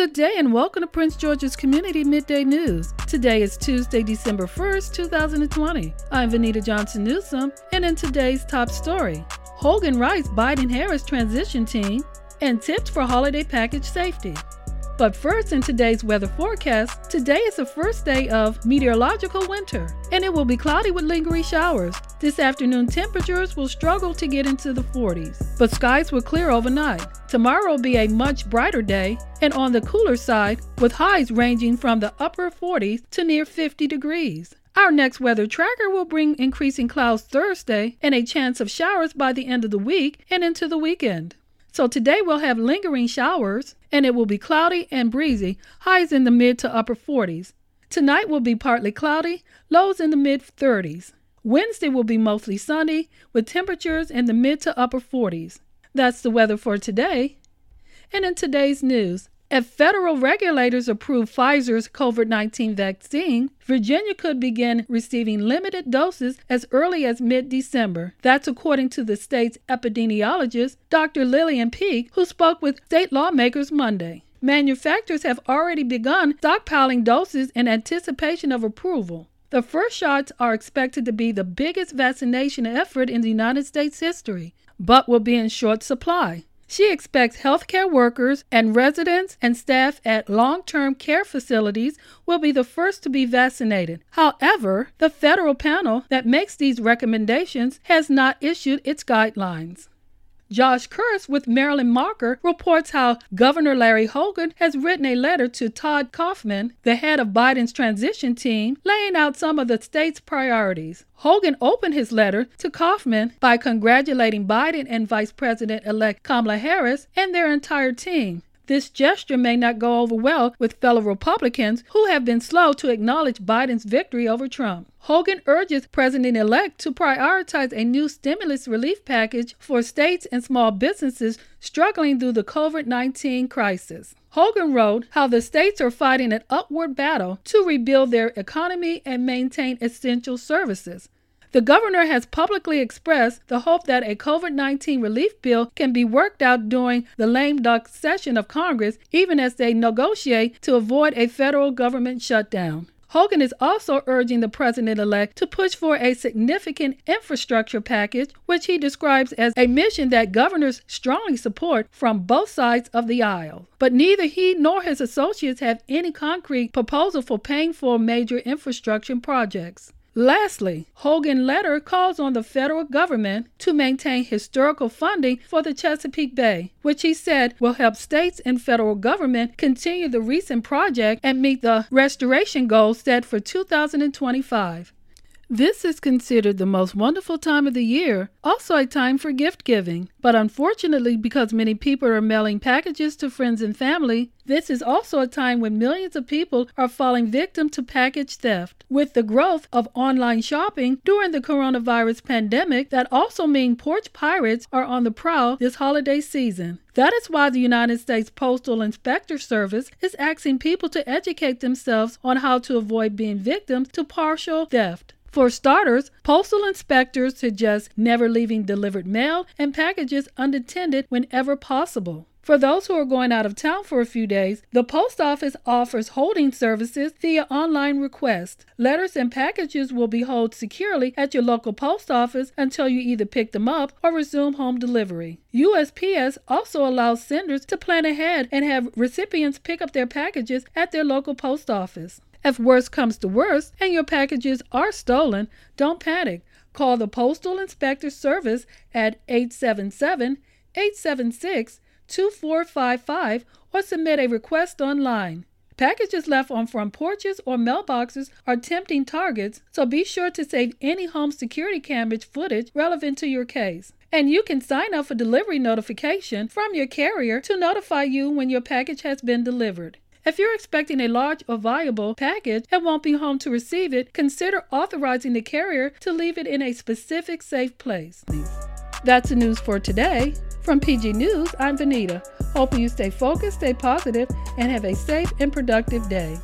Good day and welcome to Prince George's Community Midday News. Today is Tuesday, December 1st, 2020. I'm Vanita Johnson Newsom, and in today's top story, Hogan writes Biden Harris transition team and tips for holiday package safety. But first, in today's weather forecast, today is the first day of meteorological winter, and it will be cloudy with lingering showers. This afternoon, temperatures will struggle to get into the 40s, but skies will clear overnight. Tomorrow will be a much brighter day, and on the cooler side, with highs ranging from the upper 40s to near 50 degrees. Our next weather tracker will bring increasing clouds Thursday and a chance of showers by the end of the week and into the weekend. So today we'll have lingering showers and it will be cloudy and breezy, highs in the mid to upper 40s. Tonight will be partly cloudy, lows in the mid 30s. Wednesday will be mostly sunny with temperatures in the mid to upper 40s. That's the weather for today. And in today's news, if federal regulators approve Pfizer's COVID 19 vaccine, Virginia could begin receiving limited doses as early as mid December. That's according to the state's epidemiologist, Dr. Lilian Peake, who spoke with state lawmakers Monday. Manufacturers have already begun stockpiling doses in anticipation of approval. The first shots are expected to be the biggest vaccination effort in the United States history, but will be in short supply. She expects healthcare workers and residents and staff at long term care facilities will be the first to be vaccinated. However, the federal panel that makes these recommendations has not issued its guidelines. Josh Kurtz with Maryland Matters reports how Governor Larry Hogan has written a letter to Todd Kaufman, the head of Biden's transition team, laying out some of the state's priorities. Hogan opened his letter to Kaufman by congratulating Biden and Vice President elect Kamala Harris and their entire team. This gesture may not go over well with fellow Republicans who have been slow to acknowledge Biden's victory over Trump. Hogan urges President elect to prioritize a new stimulus relief package for states and small businesses struggling through the COVID 19 crisis. Hogan wrote how the states are fighting an upward battle to rebuild their economy and maintain essential services. The governor has publicly expressed the hope that a COVID 19 relief bill can be worked out during the lame duck session of Congress, even as they negotiate to avoid a federal government shutdown. Hogan is also urging the president elect to push for a significant infrastructure package, which he describes as a mission that governors strongly support from both sides of the aisle. But neither he nor his associates have any concrete proposal for paying for major infrastructure projects. Lastly, Hogan letter calls on the federal government to maintain historical funding for the Chesapeake Bay, which he said will help states and federal government continue the recent project and meet the restoration goals set for 2025. This is considered the most wonderful time of the year, also a time for gift giving. But unfortunately, because many people are mailing packages to friends and family, this is also a time when millions of people are falling victim to package theft. With the growth of online shopping during the coronavirus pandemic, that also means porch pirates are on the prowl this holiday season. That is why the United States Postal Inspector Service is asking people to educate themselves on how to avoid being victims to partial theft. For starters, postal inspectors suggest never leaving delivered mail and packages unattended whenever possible. For those who are going out of town for a few days, the post office offers holding services via online request. Letters and packages will be held securely at your local post office until you either pick them up or resume home delivery. USPS also allows senders to plan ahead and have recipients pick up their packages at their local post office. If worse comes to worst and your packages are stolen, don't panic. Call the Postal Inspector Service at 877 876 2455 or submit a request online. Packages left on front porches or mailboxes are tempting targets, so be sure to save any home security camera footage relevant to your case. And you can sign up for delivery notification from your carrier to notify you when your package has been delivered. If you're expecting a large or valuable package and won't be home to receive it, consider authorizing the carrier to leave it in a specific safe place. That's the news for today. From PG News, I'm Vanita. Hoping you stay focused, stay positive, and have a safe and productive day.